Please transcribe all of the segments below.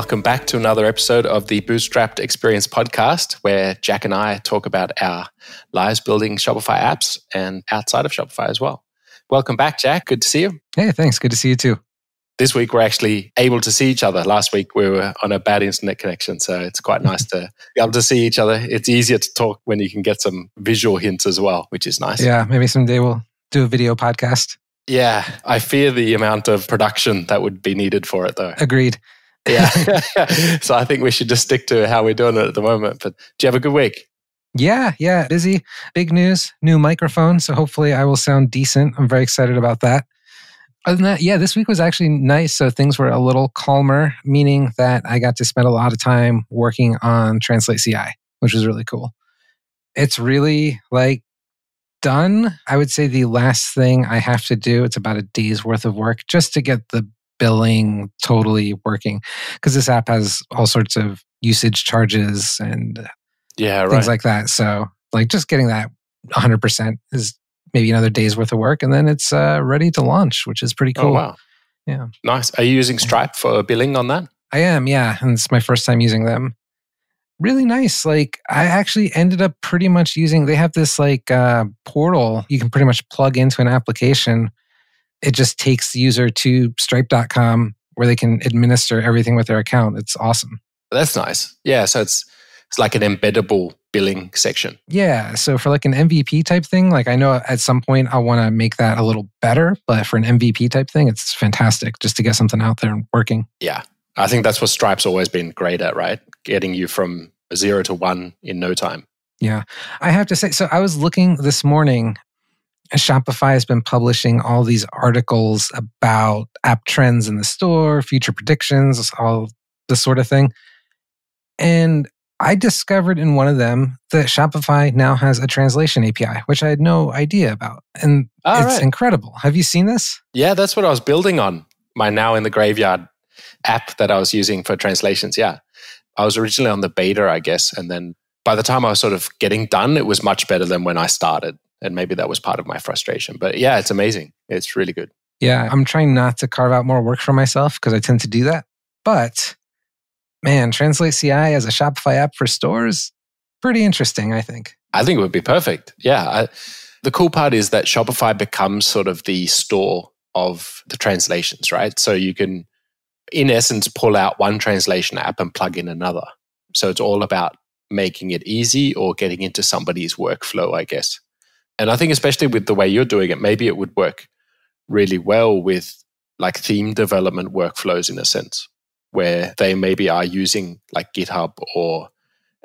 Welcome back to another episode of the Bootstrapped Experience podcast, where Jack and I talk about our lives building Shopify apps and outside of Shopify as well. Welcome back, Jack. Good to see you. Hey, thanks. Good to see you too. This week, we're actually able to see each other. Last week, we were on a bad internet connection. So it's quite nice to be able to see each other. It's easier to talk when you can get some visual hints as well, which is nice. Yeah, maybe someday we'll do a video podcast. Yeah, I fear the amount of production that would be needed for it, though. Agreed. Yeah. so I think we should just stick to how we're doing it at the moment. But do you have a good week? Yeah, yeah, busy. Big news, new microphone. So hopefully I will sound decent. I'm very excited about that. Other than that, yeah, this week was actually nice. So things were a little calmer, meaning that I got to spend a lot of time working on Translate CI, which was really cool. It's really like done. I would say the last thing I have to do, it's about a day's worth of work just to get the billing totally working because this app has all sorts of usage charges and yeah, right. things like that. So, like, just getting that 100% is maybe another day's worth of work, and then it's uh, ready to launch, which is pretty oh, cool. Oh, wow. Yeah. Nice. Are you using Stripe for billing on that? I am, yeah. And it's my first time using them. Really nice. Like, I actually ended up pretty much using, they have this like uh, portal you can pretty much plug into an application it just takes the user to stripe.com where they can administer everything with their account. It's awesome. That's nice. Yeah. So it's it's like an embeddable billing section. Yeah. So for like an MVP type thing, like I know at some point I want to make that a little better, but for an MVP type thing, it's fantastic just to get something out there and working. Yeah. I think that's what Stripe's always been great at, right? Getting you from zero to one in no time. Yeah. I have to say, so I was looking this morning Shopify has been publishing all these articles about app trends in the store, future predictions, all this sort of thing. And I discovered in one of them that Shopify now has a translation API, which I had no idea about. And all it's right. incredible. Have you seen this? Yeah, that's what I was building on. My Now in the Graveyard app that I was using for translations. Yeah. I was originally on the beta, I guess. And then by the time I was sort of getting done, it was much better than when I started and maybe that was part of my frustration. But yeah, it's amazing. It's really good. Yeah, I'm trying not to carve out more work for myself because I tend to do that. But man, Translate CI as a Shopify app for stores, pretty interesting, I think. I think it would be perfect. Yeah. I, the cool part is that Shopify becomes sort of the store of the translations, right? So you can, in essence, pull out one translation app and plug in another. So it's all about making it easy or getting into somebody's workflow, I guess. And I think, especially with the way you're doing it, maybe it would work really well with like theme development workflows in a sense, where they maybe are using like GitHub or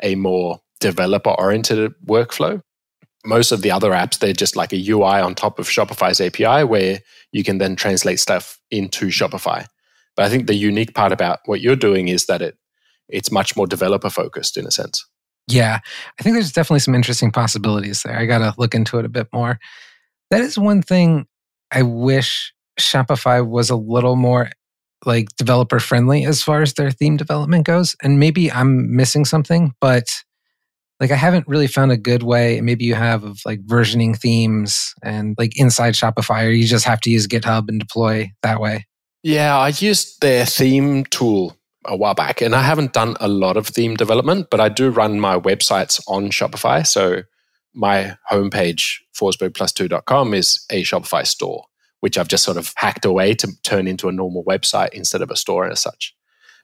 a more developer oriented workflow. Most of the other apps, they're just like a UI on top of Shopify's API where you can then translate stuff into Shopify. But I think the unique part about what you're doing is that it it's much more developer focused in a sense. Yeah, I think there's definitely some interesting possibilities there. I got to look into it a bit more. That is one thing I wish Shopify was a little more like developer friendly as far as their theme development goes. And maybe I'm missing something, but like I haven't really found a good way. Maybe you have of like versioning themes and like inside Shopify, or you just have to use GitHub and deploy that way. Yeah, I used their theme tool a while back, and I haven't done a lot of theme development, but I do run my websites on Shopify. So my homepage, forsbergplus2.com, is a Shopify store, which I've just sort of hacked away to turn into a normal website instead of a store as such.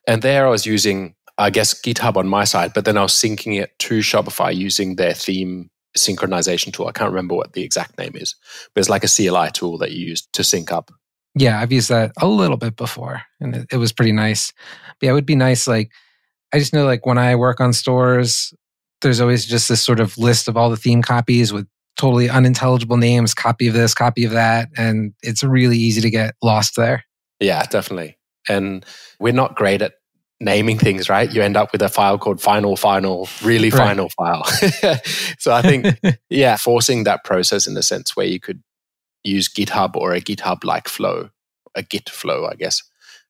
And there I was using, I guess, GitHub on my side, but then I was syncing it to Shopify using their theme synchronization tool. I can't remember what the exact name is, but it's like a CLI tool that you use to sync up yeah, I've used that a little bit before and it, it was pretty nice. Yeah, it would be nice. Like, I just know like when I work on stores, there's always just this sort of list of all the theme copies with totally unintelligible names, copy of this, copy of that. And it's really easy to get lost there. Yeah, definitely. And we're not great at naming things, right? You end up with a file called final, final, really right. final file. so I think, yeah, forcing that process in a sense where you could use GitHub or a GitHub like flow, a Git flow, I guess,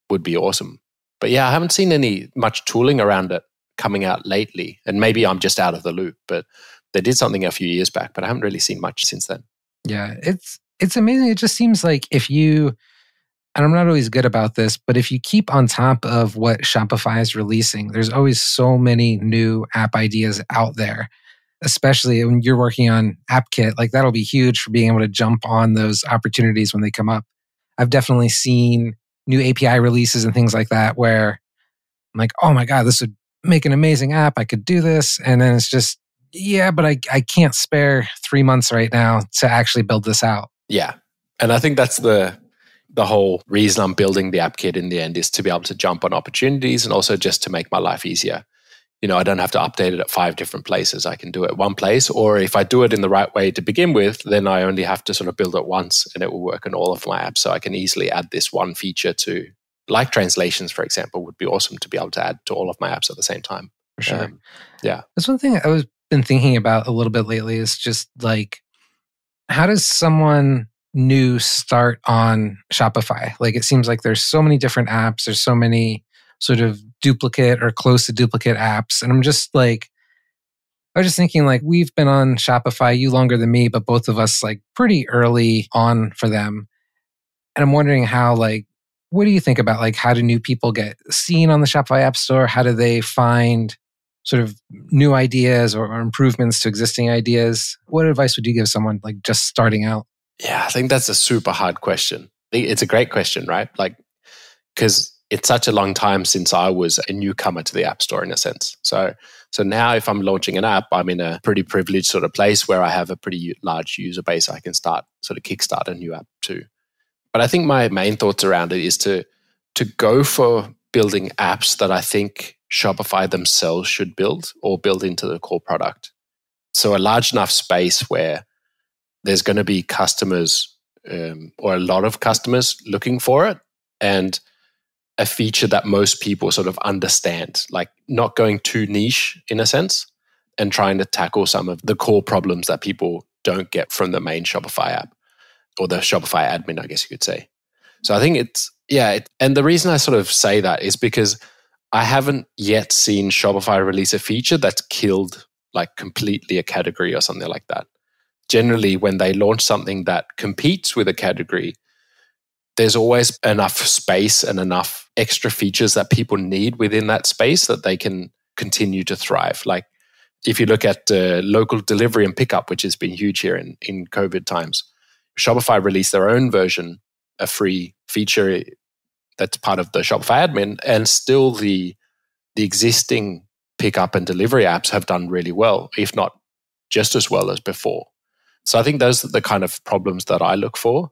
would be awesome. But yeah, I haven't seen any much tooling around it coming out lately. And maybe I'm just out of the loop, but they did something a few years back, but I haven't really seen much since then. Yeah, it's it's amazing. It just seems like if you and I'm not always good about this, but if you keep on top of what Shopify is releasing, there's always so many new app ideas out there, especially when you're working on AppKit. Like that'll be huge for being able to jump on those opportunities when they come up. I've definitely seen new API releases and things like that where I'm like, oh my God, this would make an amazing app. I could do this. And then it's just, yeah, but I, I can't spare three months right now to actually build this out. Yeah. And I think that's the the whole reason I'm building the app kit in the end is to be able to jump on opportunities and also just to make my life easier. You know, I don't have to update it at five different places. I can do it one place. Or if I do it in the right way to begin with, then I only have to sort of build it once and it will work in all of my apps. So I can easily add this one feature to like translations, for example, would be awesome to be able to add to all of my apps at the same time. For sure. Um, yeah. That's one thing I was been thinking about a little bit lately is just like how does someone new start on Shopify? Like it seems like there's so many different apps, there's so many sort of duplicate or close to duplicate apps. And I'm just like, I was just thinking like we've been on Shopify, you longer than me, but both of us like pretty early on for them. And I'm wondering how like what do you think about like how do new people get seen on the Shopify App Store? How do they find sort of new ideas or, improvements to existing ideas? What advice would you give someone like just starting out? Yeah, I think that's a super hard question. It's a great question, right? Like, because it's such a long time since I was a newcomer to the App Store in a sense. So, so now if I'm launching an app, I'm in a pretty privileged sort of place where I have a pretty large user base. I can start sort of kickstart a new app too. But I think my main thoughts around it is to to go for building apps that I think Shopify themselves should build or build into the core product. So a large enough space where there's going to be customers um, or a lot of customers looking for it and a feature that most people sort of understand, like not going too niche in a sense and trying to tackle some of the core problems that people don't get from the main Shopify app or the Shopify admin, I guess you could say. So I think it's, yeah. It, and the reason I sort of say that is because I haven't yet seen Shopify release a feature that's killed like completely a category or something like that. Generally, when they launch something that competes with a category, there's always enough space and enough extra features that people need within that space that they can continue to thrive. Like if you look at uh, local delivery and pickup, which has been huge here in, in COVID times, Shopify released their own version, a free feature that's part of the Shopify admin, and still the the existing pickup and delivery apps have done really well, if not just as well as before. So I think those are the kind of problems that I look for.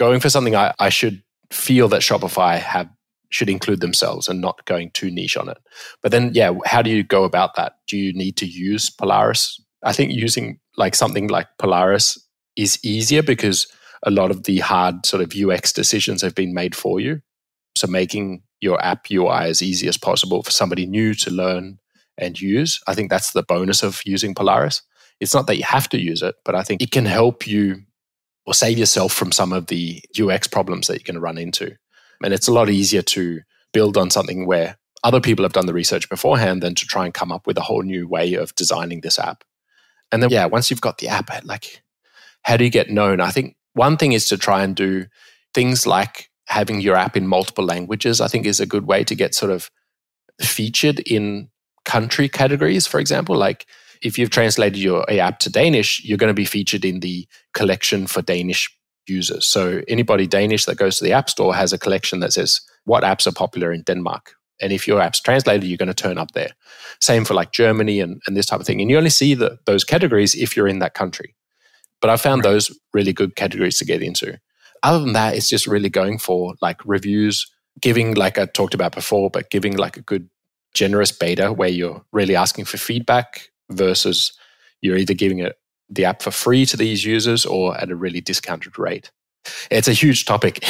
Going for something I, I should feel that Shopify have should include themselves and not going too niche on it. But then, yeah, how do you go about that? Do you need to use Polaris? I think using like something like Polaris is easier because a lot of the hard sort of UX decisions have been made for you. So making your app UI as easy as possible for somebody new to learn and use. I think that's the bonus of using Polaris. It's not that you have to use it, but I think it can help you or save yourself from some of the UX problems that you're going to run into. And it's a lot easier to build on something where other people have done the research beforehand than to try and come up with a whole new way of designing this app. And then, yeah, once you've got the app, like, how do you get known? I think one thing is to try and do things like having your app in multiple languages, I think is a good way to get sort of featured in country categories, for example. Like if you've translated your app to Danish, you're going to be featured in the collection for Danish users. So anybody Danish that goes to the App Store has a collection that says what apps are popular in Denmark. And if your app's translated, you're going to turn up there. Same for like Germany and, and this type of thing. And you only see the, those categories if you're in that country. But I found right. those really good categories to get into other than that, it's just really going for like reviews, giving, like I talked about before, but giving like a good, generous beta where you're really asking for feedback versus you're either giving it the app for free to these users or at a really discounted rate. It's a huge topic.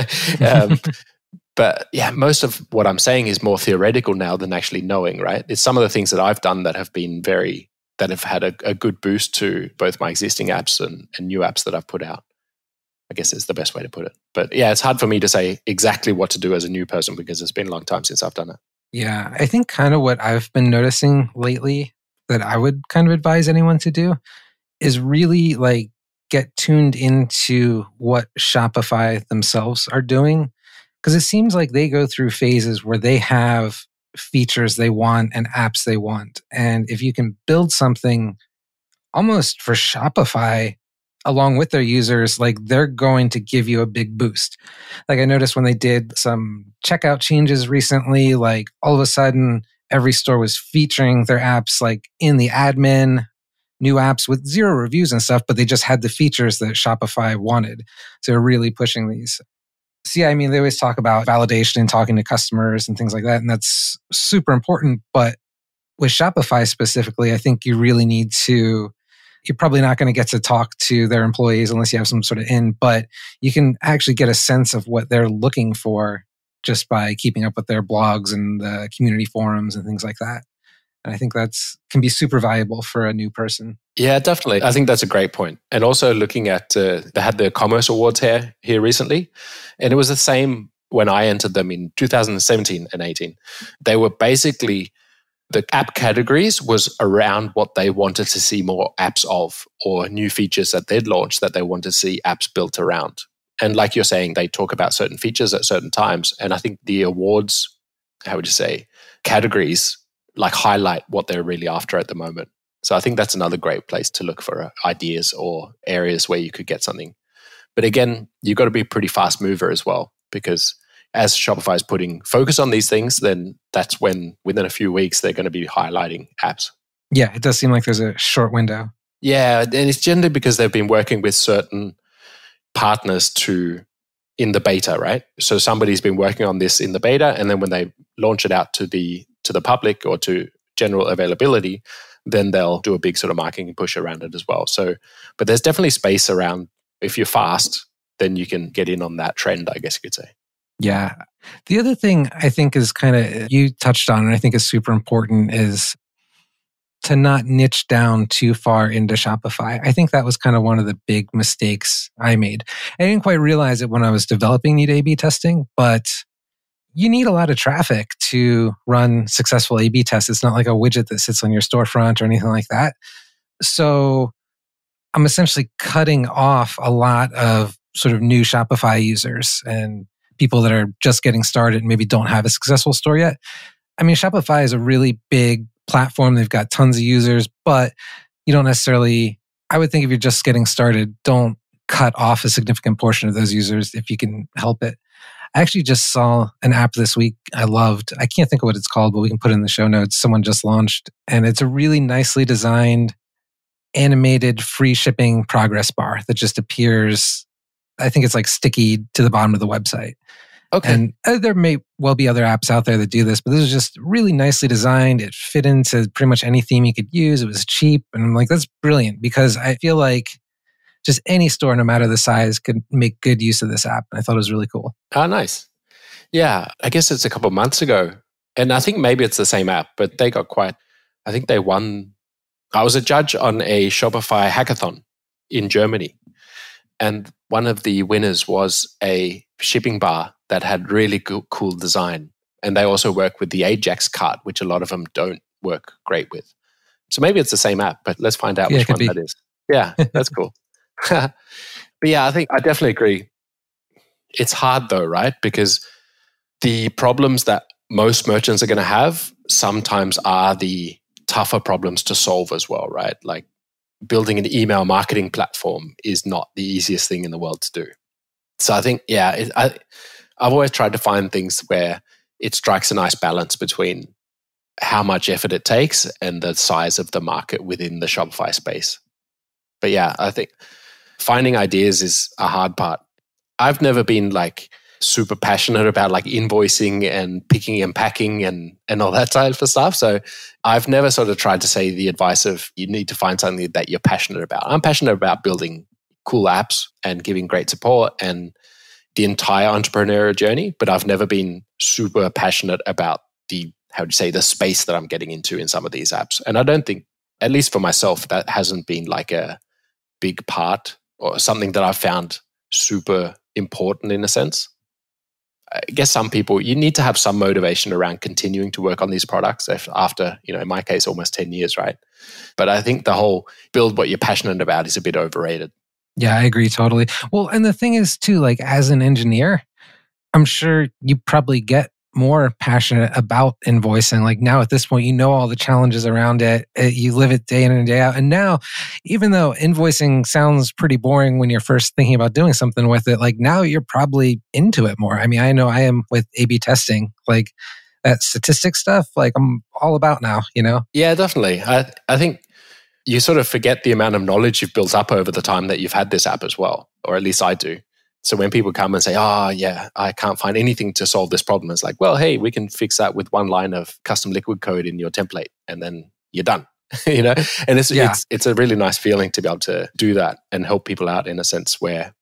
um, but yeah, most of what I'm saying is more theoretical now than actually knowing, right? It's some of the things that I've done that have been very, that have had a, a good boost to both my existing apps and, and new apps that I've put out. I guess is the best way to put it. But yeah, it's hard for me to say exactly what to do as a new person because it's been a long time since I've done it. Yeah, I think kind of what I've been noticing lately that I would kind of advise anyone to do is really like get tuned into what Shopify themselves are doing because it seems like they go through phases where they have features they want and apps they want. And if you can build something almost for Shopify along with their users, like they're going to give you a big boost. Like I noticed when they did some checkout changes recently, like all of a sudden every store was featuring their apps like in the admin, new apps with zero reviews and stuff, but they just had the features that Shopify wanted. So they're really pushing these. Yeah, I mean, they always talk about validation and talking to customers and things like that. And that's super important. But with Shopify specifically, I think you really need to you're probably not going to get to talk to their employees unless you have some sort of in, but you can actually get a sense of what they're looking for just by keeping up with their blogs and the community forums and things like that. And I think that's can be super valuable for a new person. Yeah, definitely. I think that's a great point. And also looking at uh, they had the Commerce Awards here here recently, and it was the same when I entered them in 2017 and 18. They were basically the app categories was around what they wanted to see more apps of or new features that they'd launched that they wanted to see apps built around. And like you're saying, they talk about certain features at certain times. And I think the awards, how would you say, categories like highlight what they're really after at the moment. So I think that's another great place to look for uh, ideas or areas where you could get something. But again, you've got to be a pretty fast mover as well because as Shopify is putting focus on these things, then that's when within a few weeks they're going to be highlighting apps. Yeah, it does seem like there's a short window. Yeah, and it's generally because they've been working with certain partners to in the beta, right? So somebody's been working on this in the beta, and then when they launch it out to the to the public or to general availability, then they'll do a big sort of marketing push around it as well. So, but there's definitely space around. If you're fast, then you can get in on that trend, I guess you could say. Yeah. The other thing I think is kind of, you touched on, and I think is super important is to not niche down too far into Shopify. I think that was kind of one of the big mistakes I made. I didn't quite realize it when I was developing Neat A B testing, but you need a lot of traffic to run successful A B tests. It's not like a widget that sits on your storefront or anything like that. So I'm essentially cutting off a lot of sort of new Shopify users and people that are just getting started and maybe don't have a successful store yet. I mean, Shopify is a really big platform. They've got tons of users, but you don't necessarily, I would think if you're just getting started, don't cut off a significant portion of those users if you can help it. I actually just saw an app this week I loved. I can't think of what it's called, but we can put it in the show notes. Someone just launched, and it's a really nicely designed animated free shipping progress bar that just appears I think it's like sticky to the bottom of the website. Okay. And uh, there may well be other apps out there that do this, but this is just really nicely designed. It fit into pretty much any theme you could use. It was cheap. And I'm like, that's brilliant because I feel like just any store, no matter the size, could make good use of this app. And I thought it was really cool. Oh, nice. Yeah. I guess it's a couple months ago. And I think maybe it's the same app, but they got quite, I think they won. I was a judge on a Shopify hackathon in Germany. And one of the winners was a shipping bar that had really cool design. And they also work with the Ajax cart, which a lot of them don't work great with. So maybe it's the same app, but let's find out yeah, which one be. that is. Yeah, that's cool. but yeah, I think I definitely agree. It's hard though, right? Because the problems that most merchants are going to have sometimes are the tougher problems to solve as well, right? Like building an email marketing platform is not the easiest thing in the world to do. So I think, yeah, it, I, I've always tried to find things where it strikes a nice balance between how much effort it takes and the size of the market within the Shopify space. But yeah, I think finding ideas is a hard part. I've never been like super passionate about like invoicing and picking and packing and and all that type of stuff. So I've never sort of tried to say the advice of you need to find something that you're passionate about. I'm passionate about building cool apps and giving great support and the entire entrepreneurial journey, but I've never been super passionate about the how do you say the space that I'm getting into in some of these apps. And I don't think, at least for myself, that hasn't been like a big part or something that I've found super important in a sense. I guess some people you need to have some motivation around continuing to work on these products after you know in my case almost 10 years right but i think the whole build what you're passionate about is a bit overrated Yeah, I agree totally. Well, and the thing is, too, like as an engineer, I'm sure you probably get more passionate about invoicing. Like now at this point, you know all the challenges around it. Eh, you live it day in and day out. And now, even though invoicing sounds pretty boring when you're first thinking about doing something with it, like now you're probably into it more. I mean, I know I am with A B testing. Like that statistic stuff, like I'm all about now, you know? Yeah, definitely. I, I think you sort of forget the amount of knowledge you've built up over the time that you've had this app as well, or at least I do. So when people come and say, "Oh, yeah, I can't find anything to solve this problem," it's like, "Well, hey, we can fix that with one line of custom liquid code in your template, and then you're done." you know, and it's yeah. it's it's a really nice feeling to be able to do that and help people out in a sense where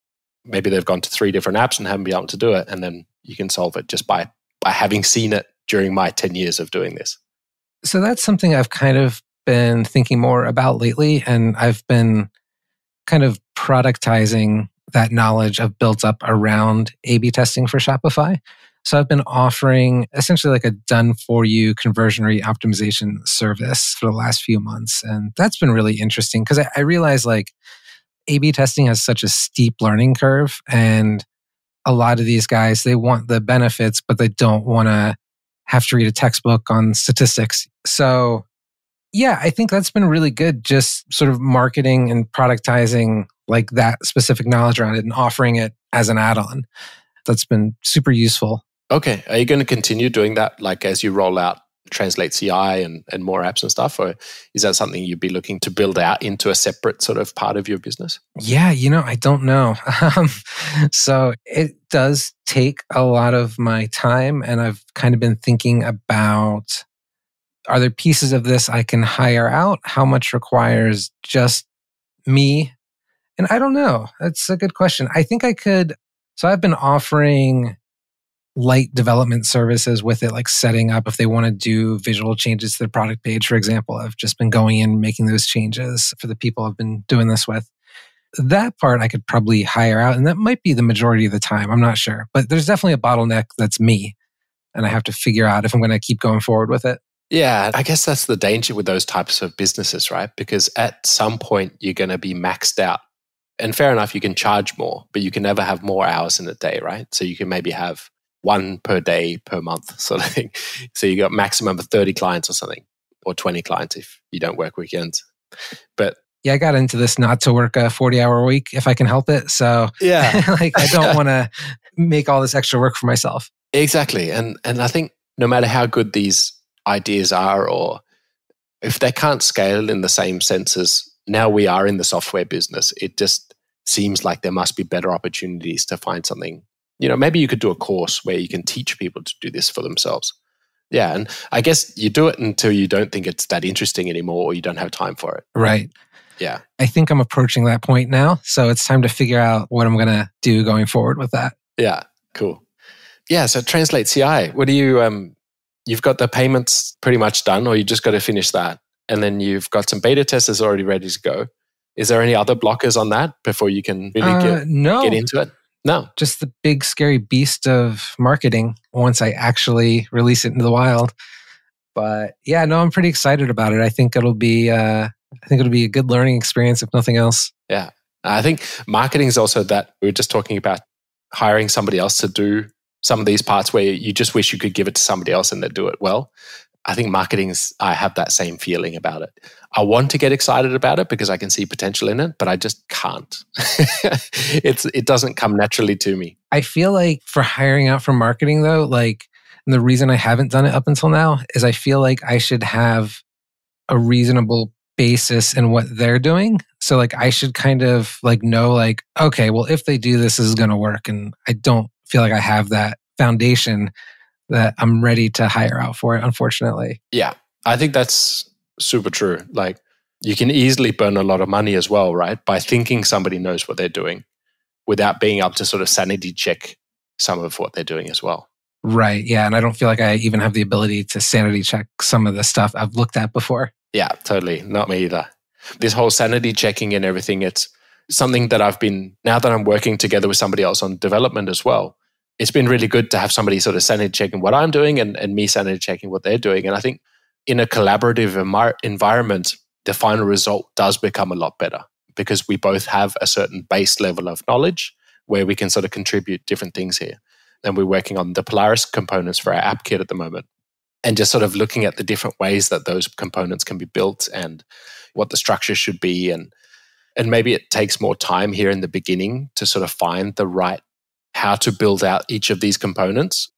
maybe they've gone to three different apps and haven't been able to do it, and then you can solve it just by by having seen it during my ten years of doing this. So that's something I've kind of been thinking more about lately, and I've been kind of productizing that knowledge I've built up around A B testing for Shopify. So I've been offering essentially like a done for you conversion rate optimization service for the last few months. And that's been really interesting because I, I realize like A B testing has such a steep learning curve. And a lot of these guys, they want the benefits, but they don't want to have to read a textbook on statistics. So yeah, I think that's been really good. Just sort of marketing and productizing like that specific knowledge around it and offering it as an add on. That's been super useful. Okay. Are you going to continue doing that like as you roll out Translate CI and, and more apps and stuff? Or is that something you'd be looking to build out into a separate sort of part of your business? Yeah, you know, I don't know. Um, so it does take a lot of my time. And I've kind of been thinking about are there pieces of this I can hire out? How much requires just me and I don't know. That's a good question. I think I could. So I've been offering light development services with it, like setting up if they want to do visual changes to the product page, for example. I've just been going in making those changes for the people I've been doing this with. That part I could probably hire out, and that might be the majority of the time. I'm not sure. But there's definitely a bottleneck that's me. And I have to figure out if I'm going to keep going forward with it. Yeah, I guess that's the danger with those types of businesses, right? Because at some point you're going to be maxed out and fair enough, you can charge more, but you can never have more hours in a day, right? So you can maybe have one per day per month sort of thing. So you got maximum of 30 clients or something, or 20 clients if you don't work weekends. But yeah, I got into this not to work a 40 hour week if I can help it. So yeah, like I don't want to make all this extra work for myself. Exactly. And, and I think no matter how good these ideas are, or if they can't scale in the same sense as now we are in the software business, it just seems like there must be better opportunities to find something. You know, maybe you could do a course where you can teach people to do this for themselves. Yeah. And I guess you do it until you don't think it's that interesting anymore or you don't have time for it. Right. Yeah. I think I'm approaching that point now. So it's time to figure out what I'm going to do going forward with that. Yeah. Cool. Yeah. So Translate CI, what do you, um, you've got the payments pretty much done or you just got to finish that? and then you've got some beta testers already ready to go. Is there any other blockers on that before you can really uh, get, no. get into it? No. Just the big scary beast of marketing once I actually release it into the wild. But yeah, no, I'm pretty excited about it. I think it'll be uh, I think it'll be a good learning experience if nothing else. Yeah. I think marketing is also that we were just talking about hiring somebody else to do some of these parts where you just wish you could give it to somebody else and they do it well. I think marketing's, I have that same feeling about it. I want to get excited about it because I can see potential in it, but I just can't. it's, it doesn't come naturally to me. I feel like for hiring out for marketing though, like, the reason I haven't done it up until now is I feel like I should have a reasonable basis in what they're doing. So like I should kind of like know like, okay, well, if they do this, this is going to work. And I don't feel like I have that foundation that I'm ready to hire out for it, unfortunately. Yeah, I think that's super true. Like, you can easily burn a lot of money as well, right? By thinking somebody knows what they're doing without being able to sort of sanity check some of what they're doing as well. Right. Yeah. And I don't feel like I even have the ability to sanity check some of the stuff I've looked at before. Yeah, totally. Not me either. This whole sanity checking and everything, it's something that I've been, now that I'm working together with somebody else on development as well, it's been really good to have somebody sort of sanity checking what I'm doing and, and me sanity checking what they're doing. And I think in a collaborative environment, the final result does become a lot better because we both have a certain base level of knowledge where we can sort of contribute different things here. And we're working on the Polaris components for our app kit at the moment. And just sort of looking at the different ways that those components can be built and what the structure should be. And, and maybe it takes more time here in the beginning to sort of find the right how to build out each of these components.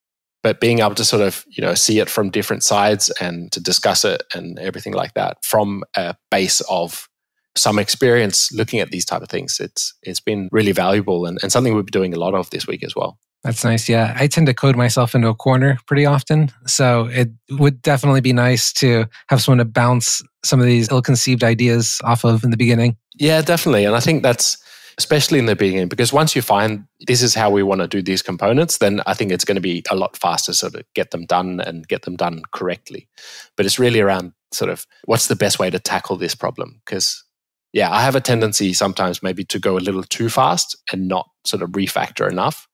But being able to sort of you know see it from different sides and to discuss it and everything like that from a base of some experience looking at these type of things it's it's been really valuable and, and something we've been doing a lot of this week as well that's nice yeah i tend to code myself into a corner pretty often so it would definitely be nice to have someone to bounce some of these ill-conceived ideas off of in the beginning yeah definitely and i think that's especially in the beginning, because once you find this is how we want to do these components, then I think it's going to be a lot faster sort of get them done and get them done correctly. But it's really around sort of what's the best way to tackle this problem? Because yeah, I have a tendency sometimes maybe to go a little too fast and not sort of refactor enough.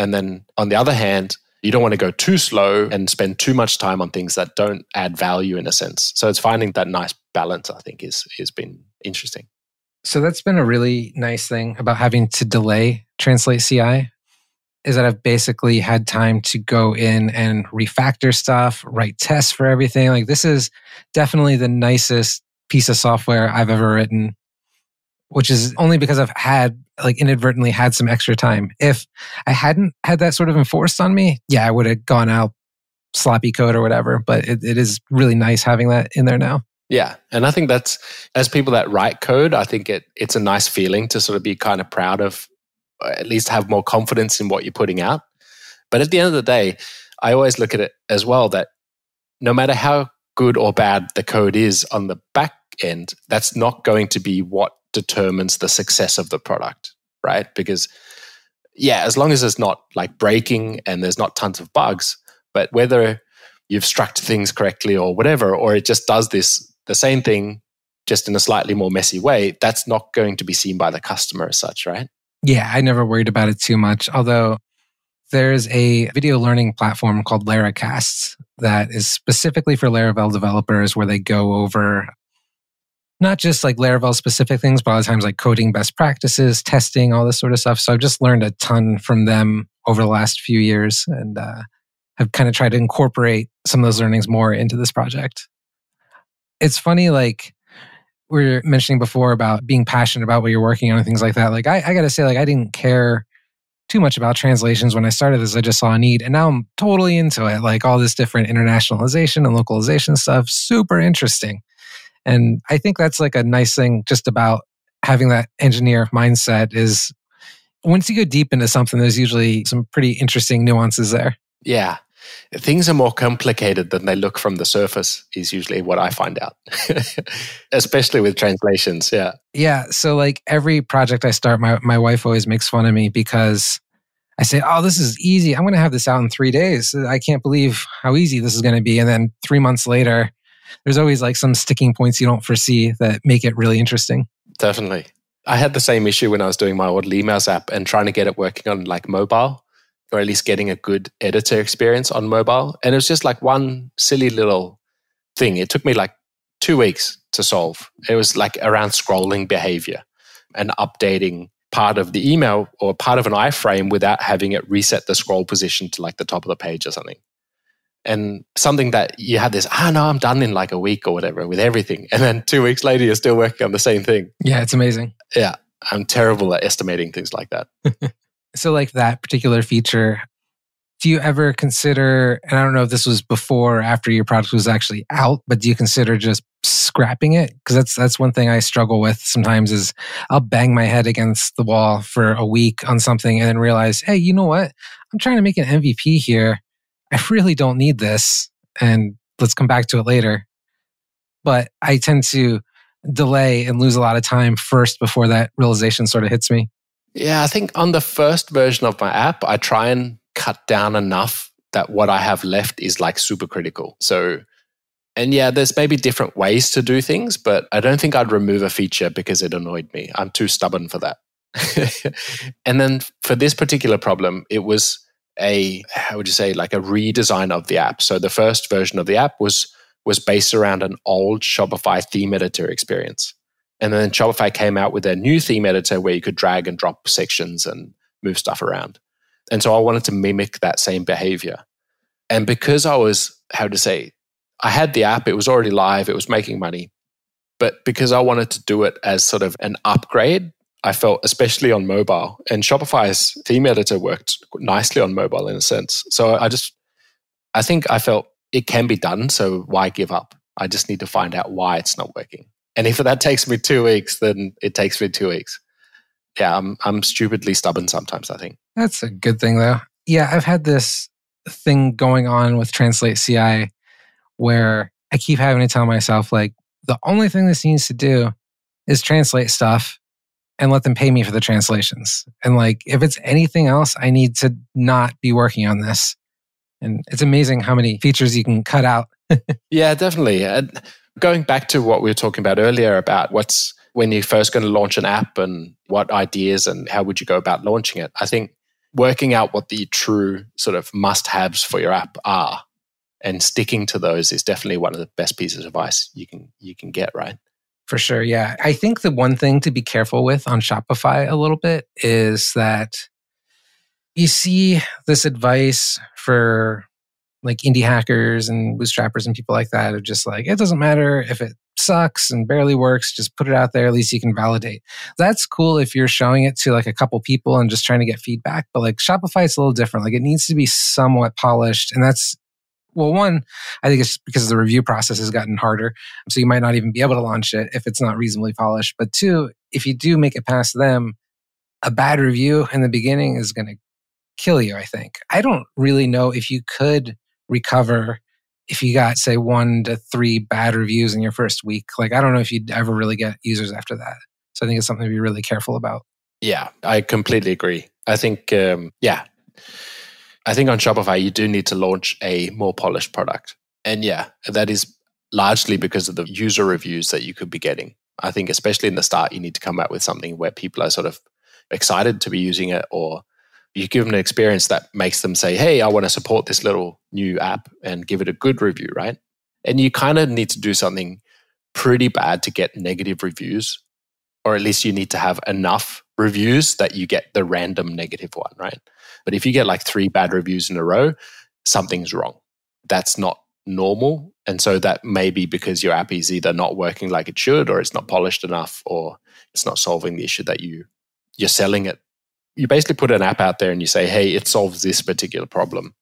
And then on the other hand, you don't want to go too slow and spend too much time on things that don't add value in a sense. So it's finding that nice balance, I think, is has been interesting. So that's been a really nice thing about having to delay Translate CI is that I've basically had time to go in and refactor stuff, write tests for everything. Like this is definitely the nicest piece of software I've ever written, which is only because I've had like inadvertently had some extra time. If I hadn't had that sort of enforced on me, yeah, I would have gone out sloppy code or whatever. But it, it is really nice having that in there now. Yeah, and I think that's as people that write code, I think it it's a nice feeling to sort of be kind of proud of, uh, at least have more confidence in what you're putting out. But at the end of the day, I always look at it as well that no matter how good or bad the code is on the back end, that's not going to be what determines the success of the product, right? Because yeah, as long as it's not like breaking and there's not tons of bugs, but whether you've structured things correctly or whatever, or it just does this the same thing just in a slightly more messy way, that's not going to be seen by the customer as such, right? Yeah, I never worried about it too much. Although there's a video learning platform called Laracast that is specifically for Laravel developers where they go over not just like Laravel specific things, but a lot of times like coding best practices, testing, all this sort of stuff. So I've just learned a ton from them over the last few years and uh, have kind of tried to incorporate some of those learnings more into this project it's funny, like we were mentioning before about being passionate about what you're working on and things like that. Like I, I got to say, like I didn't care too much about translations when I started this. I just saw a need, and now I'm totally into it. Like all this different internationalization and localization stuff, super interesting. And I think that's like a nice thing just about having that engineer mindset is once you go deep into something, there's usually some pretty interesting nuances there. Yeah things are more complicated than they look from the surface is usually what i find out. Especially with translations yeah. Yeah so like every project i start my, my wife always makes fun of me because i say oh this is easy. I'm going to have this out in three days. I can't believe how easy this is going to be. And then three months later there's always like some sticking points you don't foresee that make it really interesting. Definitely. I had the same issue when i was doing my old emails app and trying to get it working on like mobile or at least getting a good editor experience on mobile. And it was just like one silly little thing. It took me like two weeks to solve. It was like around scrolling behavior and updating part of the email or part of an iframe without having it reset the scroll position to like the top of the page or something. And something that you had this, ah, no, I'm done in like a week or whatever with everything. And then two weeks later, you're still working on the same thing. Yeah, it's amazing. Yeah. I'm terrible at estimating things like that. So, like that particular feature, do you ever consider, and I don't know if this was before or after your product was actually out, but do you consider just scrapping it? Because that's that's one thing I struggle with sometimes is I'll bang my head against the wall for a week on something and then realize, hey, you know what? I'm trying to make an MVP here. I really don't need this. And let's come back to it later. But I tend to delay and lose a lot of time first before that realization sort of hits me. Yeah, I think on the first version of my app, I try and cut down enough that what I have left is like super critical. So, and yeah, there's maybe different ways to do things, but I don't think I'd remove a feature because it annoyed me. I'm too stubborn for that. and then for this particular problem, it was a how would you say like a redesign of the app. So the first version of the app was was based around an old Shopify theme editor experience. And then Shopify came out with their new theme editor where you could drag and drop sections and move stuff around. And so I wanted to mimic that same behavior. And because I was, how to say, I had the app, it was already live, it was making money. But because I wanted to do it as sort of an upgrade, I felt, especially on mobile, and Shopify's theme editor worked nicely on mobile in a sense. So I just, I think I felt it can be done. So why give up? I just need to find out why it's not working. And if that takes me two weeks, then it takes me two weeks. Yeah, I'm I'm stupidly stubborn sometimes. I think that's a good thing though. Yeah, I've had this thing going on with Translate CI where I keep having to tell myself like the only thing this needs to do is translate stuff and let them pay me for the translations. And like if it's anything else, I need to not be working on this. And it's amazing how many features you can cut out. yeah, definitely. And going back to what we were talking about earlier about what's when you're first going to launch an app and what ideas and how would you go about launching it. I think working out what the true sort of must haves for your app are and sticking to those is definitely one of the best pieces of advice you can you can get right for sure yeah i think the one thing to be careful with on shopify a little bit is that you see this advice for like indie hackers and bootstrappers and people like that are just like it doesn't matter if it sucks and barely works just put it out there. At least you can validate. That's cool if you're showing it to like a couple people and just trying to get feedback but like shopify it's a little different. Like it needs to be somewhat polished and that's well one i think it's because the review process has gotten harder so you might not even be able to launch it if it's not reasonably polished but two if you do make it past them a bad review in the beginning is going to kill you i think. I don't really know if you could recover if you got say one to three bad reviews in your first week. Like i don't know if you'd ever really get users after that. So i think it's something to be really careful about. Yeah i completely agree. I think um, yeah. I think on shopify you do need to launch a more polished product. And yeah that is largely because of the user reviews that you could be getting. I think especially in the start you need to come out with something where people are sort of excited to be using it or you give them an experience that makes them say, Hey, I want to support this little new app and give it a good review, right? And you kind of need to do something pretty bad to get negative reviews, or at least you need to have enough reviews that you get the random negative one, right? But if you get like three bad reviews in a row, something's wrong. That's not normal. And so that may be because your app is either not working like it should, or it's not polished enough, or it's not solving the issue that you you're selling it you basically put an app out there and you say, hey, it solves this particular problem.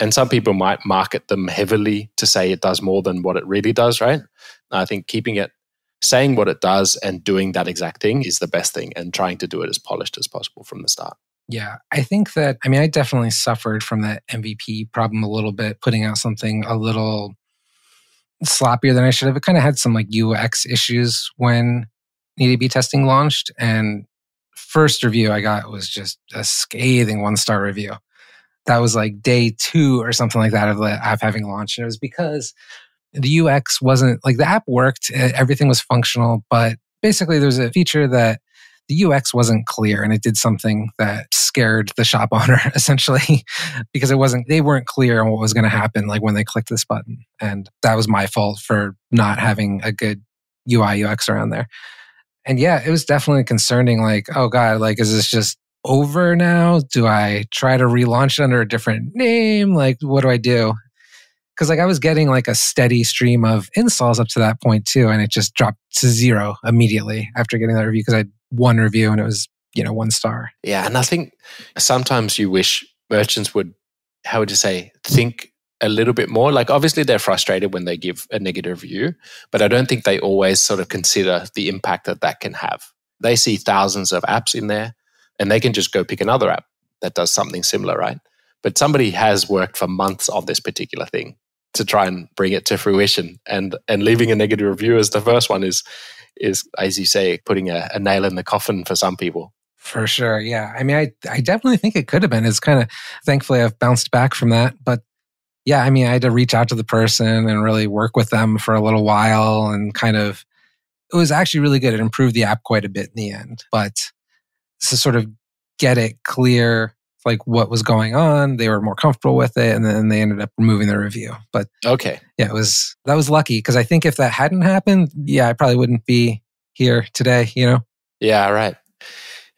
And some people might market them heavily to say it does more than what it really does, right? I think keeping it, saying what it does and doing that exact thing is the best thing and trying to do it as polished as possible from the start. Yeah, I think that, I mean, I definitely suffered from that MVP problem a little bit, putting out something a little sloppier than I should have. It kind of had some like UX issues when Neat A/B testing launched. And first review I got was just a scathing one star review. That was like day two or something like that of the app having launched. And it was because the UX wasn't like the app worked, everything was functional, but basically there's a feature that the UX wasn't clear and it did something that scared the shop owner essentially because it wasn't they weren't clear on what was going to happen like when they clicked this button and that was my fault for not having a good UI UX around there and yeah, it was definitely concerning. Like, oh God, like, is this just over now? Do I try to relaunch it under a different name? Like, what do I do? Because like I was getting like a steady stream of installs up to that point too, and it just dropped to zero immediately after getting that review because I had one review and it was you know one star. Yeah, and I think sometimes you wish merchants would, how would you say, think a little bit more. Like, obviously, they're frustrated when they give a negative review, but I don't think they always sort of consider the impact that that can have. They see thousands of apps in there and they can just go pick another app that does something similar, right? But somebody has worked for months on this particular thing to try and bring it to fruition. And and leaving a negative review as the first one is is, as you say, putting a, a nail in the coffin for some people. For sure. Yeah. I mean, I, I definitely think it could have been. It's kind of, thankfully, I've bounced back from that. But yeah, I mean, I had to reach out to the person and really work with them for a little while and kind of, it was actually really good. It improved the app quite a bit in the end. But to sort of get it clear, like what was going on, they were more comfortable with it. And then they ended up removing the review. But okay. Yeah, it was, that was lucky because I think if that hadn't happened, yeah, I probably wouldn't be here today, you know? Yeah, right.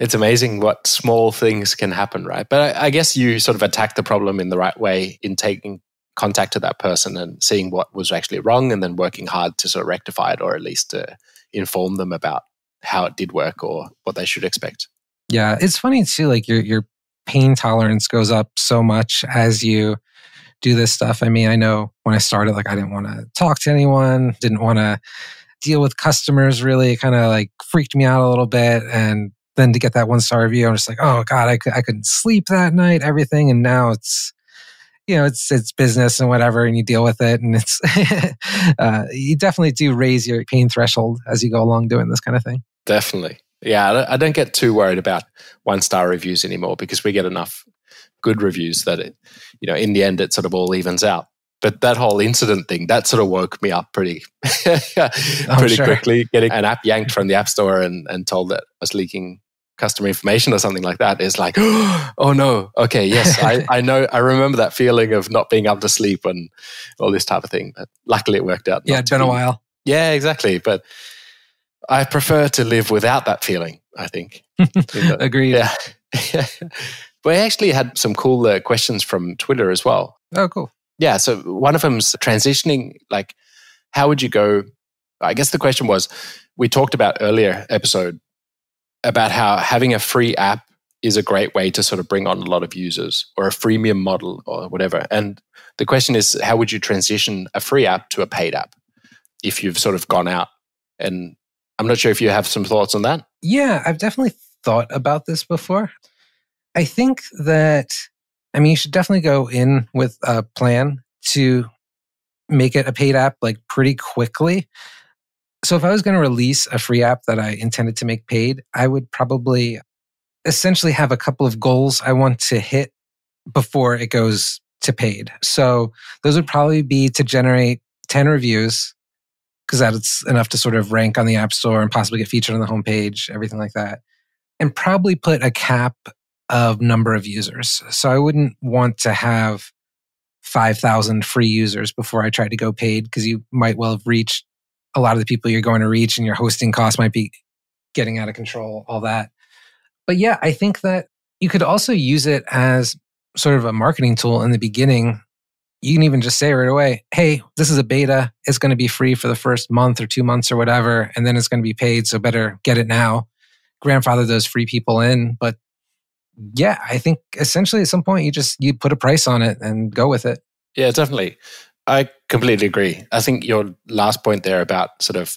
It's amazing what small things can happen, right? But I, I guess you sort of attack the problem in the right way in taking contact to that person and seeing what was actually wrong and then working hard to sort of rectify it or at least to inform them about how it did work or what they should expect. Yeah, it's funny too. Like your your pain tolerance goes up so much as you do this stuff. I mean, I know when I started, like I didn't want to talk to anyone, didn't want to deal with customers. Really, It kind of like freaked me out a little bit. And then to get that one star review, I'm just like, oh god, I I couldn't sleep that night. Everything, and now it's you know it's it's business and whatever and you deal with it and it's uh, you definitely do raise your pain threshold as you go along doing this kind of thing. Definitely. Yeah i don't get too worried about one star reviews anymore because we get enough good reviews that it you know in the end it sort of all evens out. But that whole incident thing that sort of woke me up pretty oh, pretty sure. quickly getting an app yanked from the app store and, and told that I was leaking customer information or something like that is like, oh no, okay, yes, I, I know, I remember that feeling of not being able to sleep and all this type of thing. But luckily it worked out. Yeah, it's been a while. Yeah, exactly. But I prefer to live without that feeling, I think. Agreed. Yeah. we actually had some cool uh, questions from Twitter as well. Oh, cool. Yeah. So one of them's transitioning, like, how would you go? I guess the question was we talked about earlier episode about how having a free app is a great way to sort of bring on a lot of users or a freemium model or whatever. And the question is, how would you transition a free app to a paid app if you've sort of gone out? And I'm not sure if you have some thoughts on that. Yeah, I've definitely thought about this before. I think that, I mean, you should definitely go in with a plan to make it a paid app like pretty quickly. So if I was going to release a free app that I intended to make paid, I would probably essentially have a couple of goals I want to hit before it goes to paid. So those would probably be to generate 10 reviews because that's enough to sort of rank on the App Store and possibly get featured on the homepage, everything like that. And probably put a cap of number of users. So I wouldn't want to have 5,000 free users before I try to go paid because you might well have reached a lot of the people you're going to reach and your hosting costs might be getting out of control, all that. But yeah, I think that you could also use it as sort of a marketing tool in the beginning. You can even just say right away, hey, this is a beta. It's going to be free for the first month or two months or whatever, and then it's going to be paid. So better get it now. Grandfather those free people in. But yeah, I think essentially at some point you just you put a price on it and go with it. Yeah, definitely. I completely agree. I think your last point there about sort of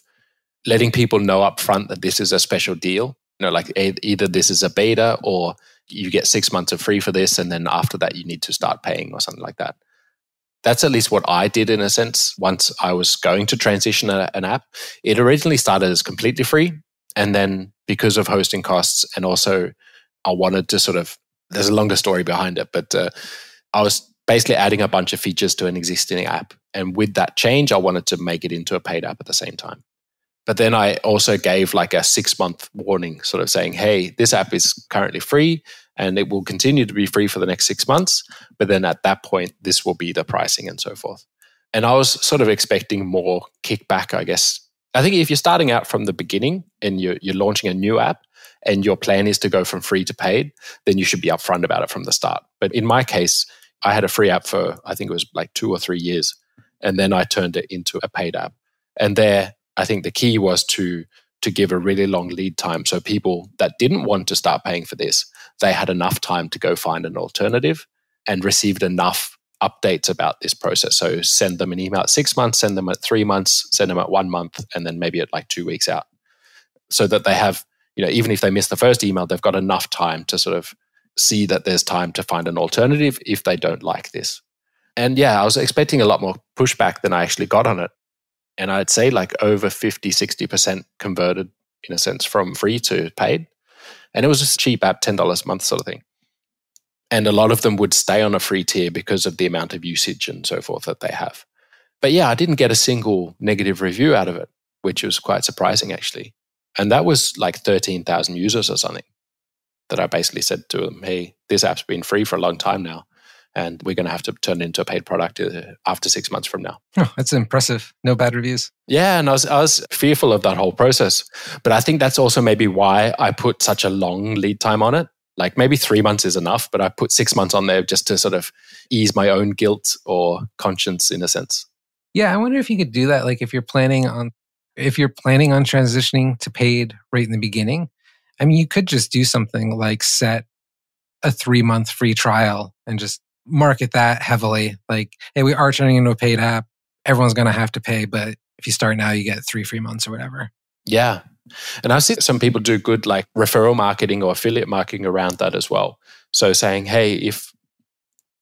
letting people know up front that this is a special deal, you know, like either this is a beta or you get six months of free for this, and then after that you need to start paying or something like that. That's at least what I did in a sense once I was going to transition a, an app. It originally started as completely free. And then because of hosting costs and also I wanted to sort of, there's a longer story behind it, but uh, I was basically adding a bunch of features to an existing app. And with that change, I wanted to make it into a paid app at the same time. But then I also gave like a six month warning, sort of saying, hey, this app is currently free and it will continue to be free for the next six months. But then at that point, this will be the pricing and so forth. And I was sort of expecting more kickback, I guess. I think if you're starting out from the beginning and you're, you're launching a new app and your plan is to go from free to paid, then you should be upfront about it from the start. But in my case, I had a free app for I think it was like two or three years, and then I turned it into a paid app. And there, I think the key was to to give a really long lead time, so people that didn't want to start paying for this, they had enough time to go find an alternative, and received enough updates about this process. So send them an email at six months, send them at three months, send them at one month, and then maybe at like two weeks out, so that they have you know even if they miss the first email, they've got enough time to sort of see that there's time to find an alternative if they don't like this. And yeah, I was expecting a lot more pushback than I actually got on it. And I'd say like over 50, 60% converted in a sense from free to paid. And it was just cheap app, $10 a month sort of thing. And a lot of them would stay on a free tier because of the amount of usage and so forth that they have. But yeah, I didn't get a single negative review out of it, which was quite surprising actually. And that was like 13,000 users or something that I basically said to them, hey, this app's been free for a long time now. and we're going to have to turn it into a paid product uh, after six months from now. Oh, that's impressive. No bad reviews. Yeah, and I was I was fearful of that whole process, but I think that's also maybe why I put such a long lead time on it. Like maybe three months is enough, but I put six months on there just to sort of ease my own guilt or conscience in a sense. Yeah, I wonder if you could do that. Like if you're planning on if you're planning on transitioning to paid right in the beginning, I mean, you could just do something like set a three month free trial and just market that heavily. Like, hey, we are turning into a paid app. Everyone's going to have to pay, but if you start now, you get three free months or whatever. Yeah. And I've seen some people do good like referral marketing or affiliate marketing around that as well. So saying, hey, if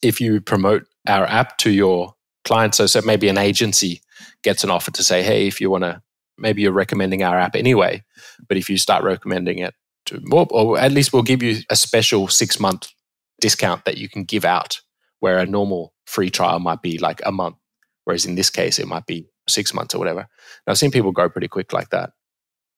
if you promote our app to your clients, so, so maybe an agency gets an offer to say, hey, if you want to, maybe you're recommending our app anyway, but if you start recommending it to more, or at least we'll give you a special six month discount that you can give out where a normal free trial might be like a month, whereas in this case it might be six months or whatever. And I've seen people go pretty quick like that.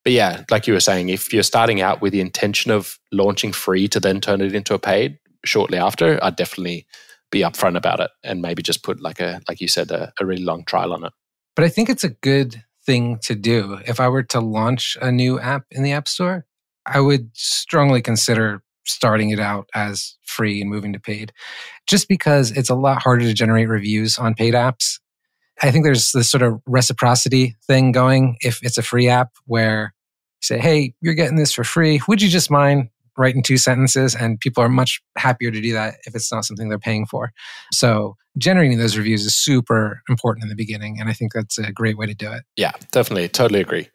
But yeah, like you were saying, if you're starting out with the intention of launching free to then turn it into a paid shortly after, I'd definitely be upfront about it and maybe just put like a like you said a, a really long trial on it. But I think it's a good thing to do. If I were to launch a new app in the App Store, I would strongly consider starting it out as free and moving to paid, just because it's a lot harder to generate reviews on paid apps. I think there's this sort of reciprocity thing going if it's a free app where you say, Hey, you're getting this for free. Would you just mind writing two sentences? And people are much happier to do that if it's not something they're paying for. So generating those reviews is super important in the beginning. And I think that's a great way to do it. Yeah, definitely. Totally agree.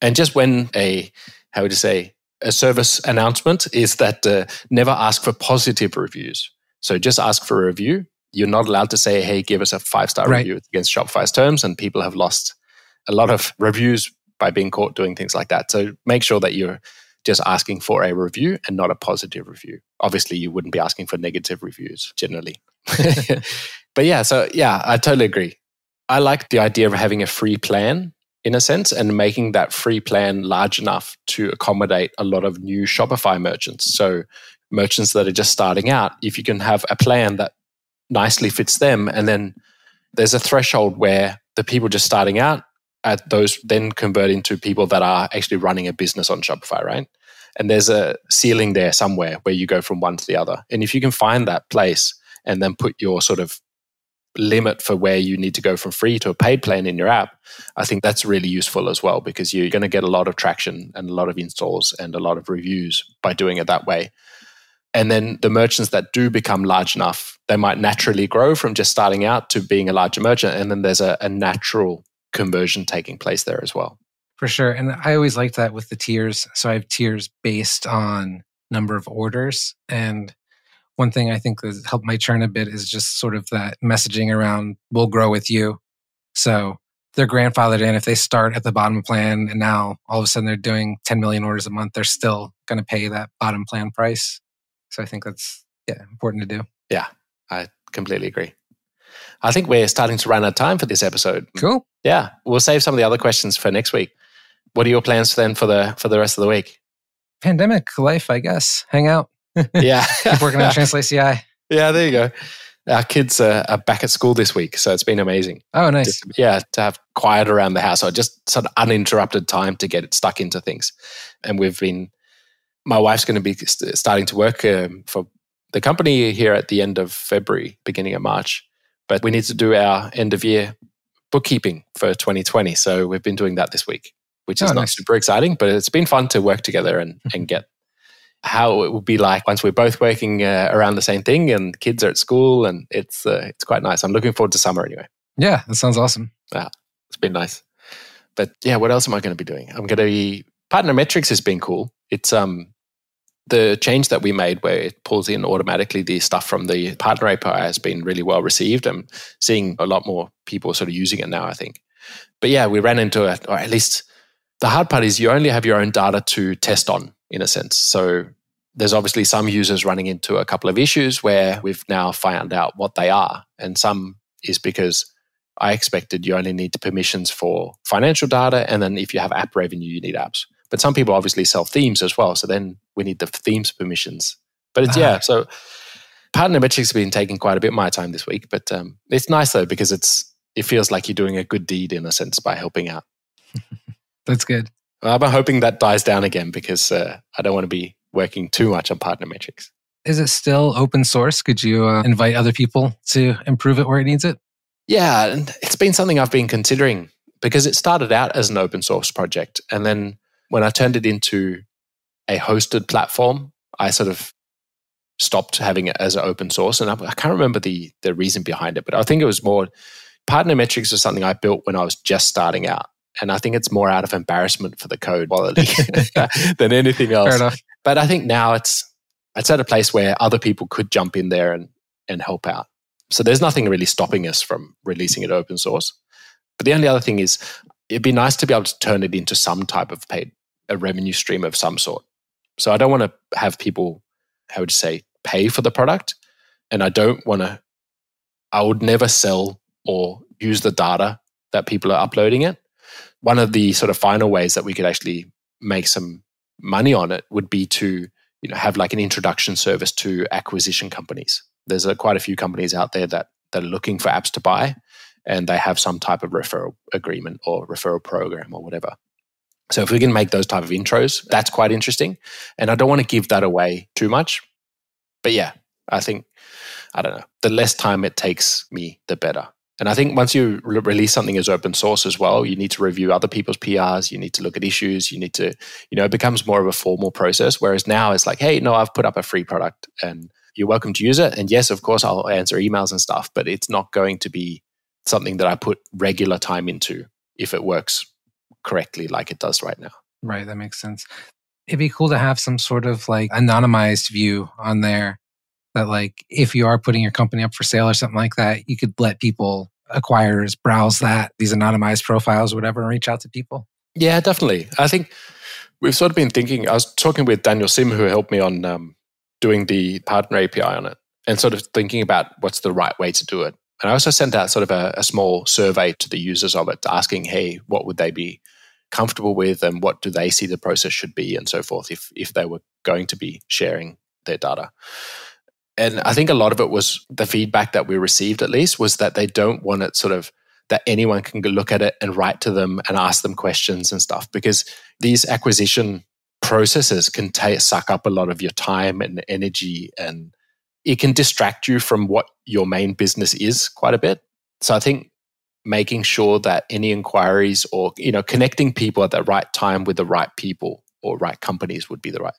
And just when a, how would you say, a service announcement is that uh, never ask for positive reviews. So just ask for a review. You're not allowed to say, hey, give us a five star right. review against Shopify's terms. And people have lost a lot of reviews by being caught doing things like that. So make sure that you're just asking for a review and not a positive review. Obviously, you wouldn't be asking for negative reviews generally. but yeah, so yeah, I totally agree. I like the idea of having a free plan in a sense and making that free plan large enough to accommodate a lot of new Shopify merchants. So, merchants that are just starting out, if you can have a plan that nicely fits them, and then there's a threshold where the people just starting out at those then convert into people that are actually running a business on Shopify, right? And there's a ceiling there somewhere where you go from one to the other. And if you can find that place and then put your sort of limit for where you need to go from free to a paid plan in your app, I think that's really useful as well because you're going to get a lot of traction and a lot of installs and a lot of reviews by doing it that way. And then the merchants that do become large enough, they might naturally grow from just starting out to being a larger merchant. And then there's a, a natural conversion taking place there as well. For sure. And I always liked that with the tiers. So I have tiers based on number of orders. And one thing I think has helped my churn a bit is just sort of that messaging around we'll grow with you. So they're grandfathered in. If they start at the bottom plan and now all of a sudden they're doing 10 million orders a month, they're still going to pay that bottom plan price. So I think that's yeah important to do. Yeah, I completely agree. I think we're starting to run out of time for this episode. Cool. Yeah, we'll save some of the other questions for next week. What are your plans then for the for the rest of the week? Pandemic life, I guess. Hang out. Yeah. Keep working on Translate CI. Yeah, there you go. Our kids are, are, back at school this week, so it's been amazing. Oh, nice. Just, yeah, to have quiet around the house or just sort of uninterrupted time to get it stuck into things. And we've been, my wife's going to be starting to work um, for the company here at the end of February, beginning of March. But we need to do our end of year bookkeeping for 2020. So we've been doing that this week, which is oh, not nice. super exciting, but it's been fun to work together and, and get how it would be like once we're both working uh, around the same thing and kids are at school and it's uh, it's quite nice. I'm looking forward to summer anyway. Yeah, that sounds awesome. Yeah, it's been nice. But yeah, what else am I going to be doing? I'm going to be partner metrics has been cool. It's um the change that we made where it pulls in automatically the stuff from the partner API has been really well received. I'm seeing a lot more people sort of using it now, I think. But yeah, we ran into it, or at least the hard part is you only have your own data to test on in a sense. So there's obviously some users running into a couple of issues where we've now found out what they are. And some is because I expected you only need the permissions for financial data. And then if you have app revenue, you need apps. But some people obviously sell themes as well. So then we need the themes permissions. But it's, yeah, so Partnermetrics has been taking quite a bit of my time this week, but um, it's nice though because it's it feels like you're doing a good deed in a sense by helping out. That's good. I'm hoping that dies down again because uh, I don't want to be working too much on partner metrics. Is it still open source? Could you uh, invite other people to improve it where it needs it? Yeah, and it's been something I've been considering because it started out as an open source project. And then when I turned it into a hosted platform, I sort of stopped having it as an open source. And I, I can't remember the, the reason behind it, but I think it was more partner metrics was something I built when I was just starting out. And I think it's more out of embarrassment for the code quality than anything else. But I think now it's it's at a place where other people could jump in there and, and help out. So there's nothing really stopping us from releasing it open source. But the only other thing is it'd be nice to be able to turn it into some type of paid a revenue stream of some sort. So I don't want to have people, how would you say, pay for the product. And I don't want to, I would never sell or use the data that people are uploading it. One of the sort of final ways that we could actually make some money on it would be to you know have like an introduction service to acquisition companies. There's a, quite a few companies out there that that are looking for apps to buy, and they have some type of referral agreement or referral program or whatever. So if we can make those type of intros, that's quite interesting. And I don't want to give that away too much. But yeah, I think I don't know. The less time it takes me, the better. And I think once you re- release something as open source as well, you need to review other people's PRs. You need to look at issues. You need to, you know, it becomes more of a formal process. Whereas now it's like, hey, no, I've put up a free product and you're welcome to use it. And yes, of course, I'll answer emails and stuff, but it's not going to be something that I put regular time into if it works correctly like it does right now. Right. That makes sense. It'd be cool to have some sort of like anonymized view on there that like if you are putting your company up for sale or something like that, you could let people acquirers browse that these anonymized profiles whatever and reach out to people. Yeah, definitely. I think we've sort of been thinking. I was talking with Daniel Sim, who helped me on um, doing the partner API on it, and sort of thinking about what's the right way to do it. And I also sent out sort of a, a small survey to the users of it, asking, "Hey, what would they be comfortable with, and what do they see the process should be, and so forth, if if they were going to be sharing their data." And I think a lot of it was the feedback that we received, at least, was that they don't want it sort of that anyone can look at it and write to them and ask them questions and stuff because these acquisition processes can t- suck up a lot of your time and energy and it can distract you from what your main business is quite a bit. So I think making sure that any inquiries or you know connecting people at the right time with the right people or right companies would be the right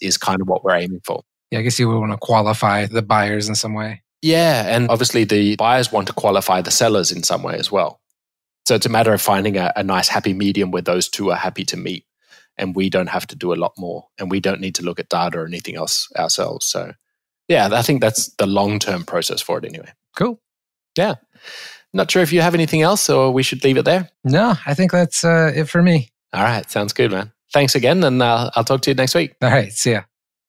is kind of what we're aiming for yeah, I guess you would want to qualify the buyers in some way. Yeah. And obviously, the buyers want to qualify the sellers in some way as well. So it's a matter of finding a, a, nice, happy medium where those two are happy to meet. And we don't have to do a lot more. And we don't need to look at data or anything else ourselves. So, yeah, I think that's the long term process for it anyway. Cool. Yeah. Not sure if you have anything else or we should leave it there. No, I think that's uh, it for me. All right. Sounds good, man. Thanks again. And uh, I'll talk to you next week. All right. See ya.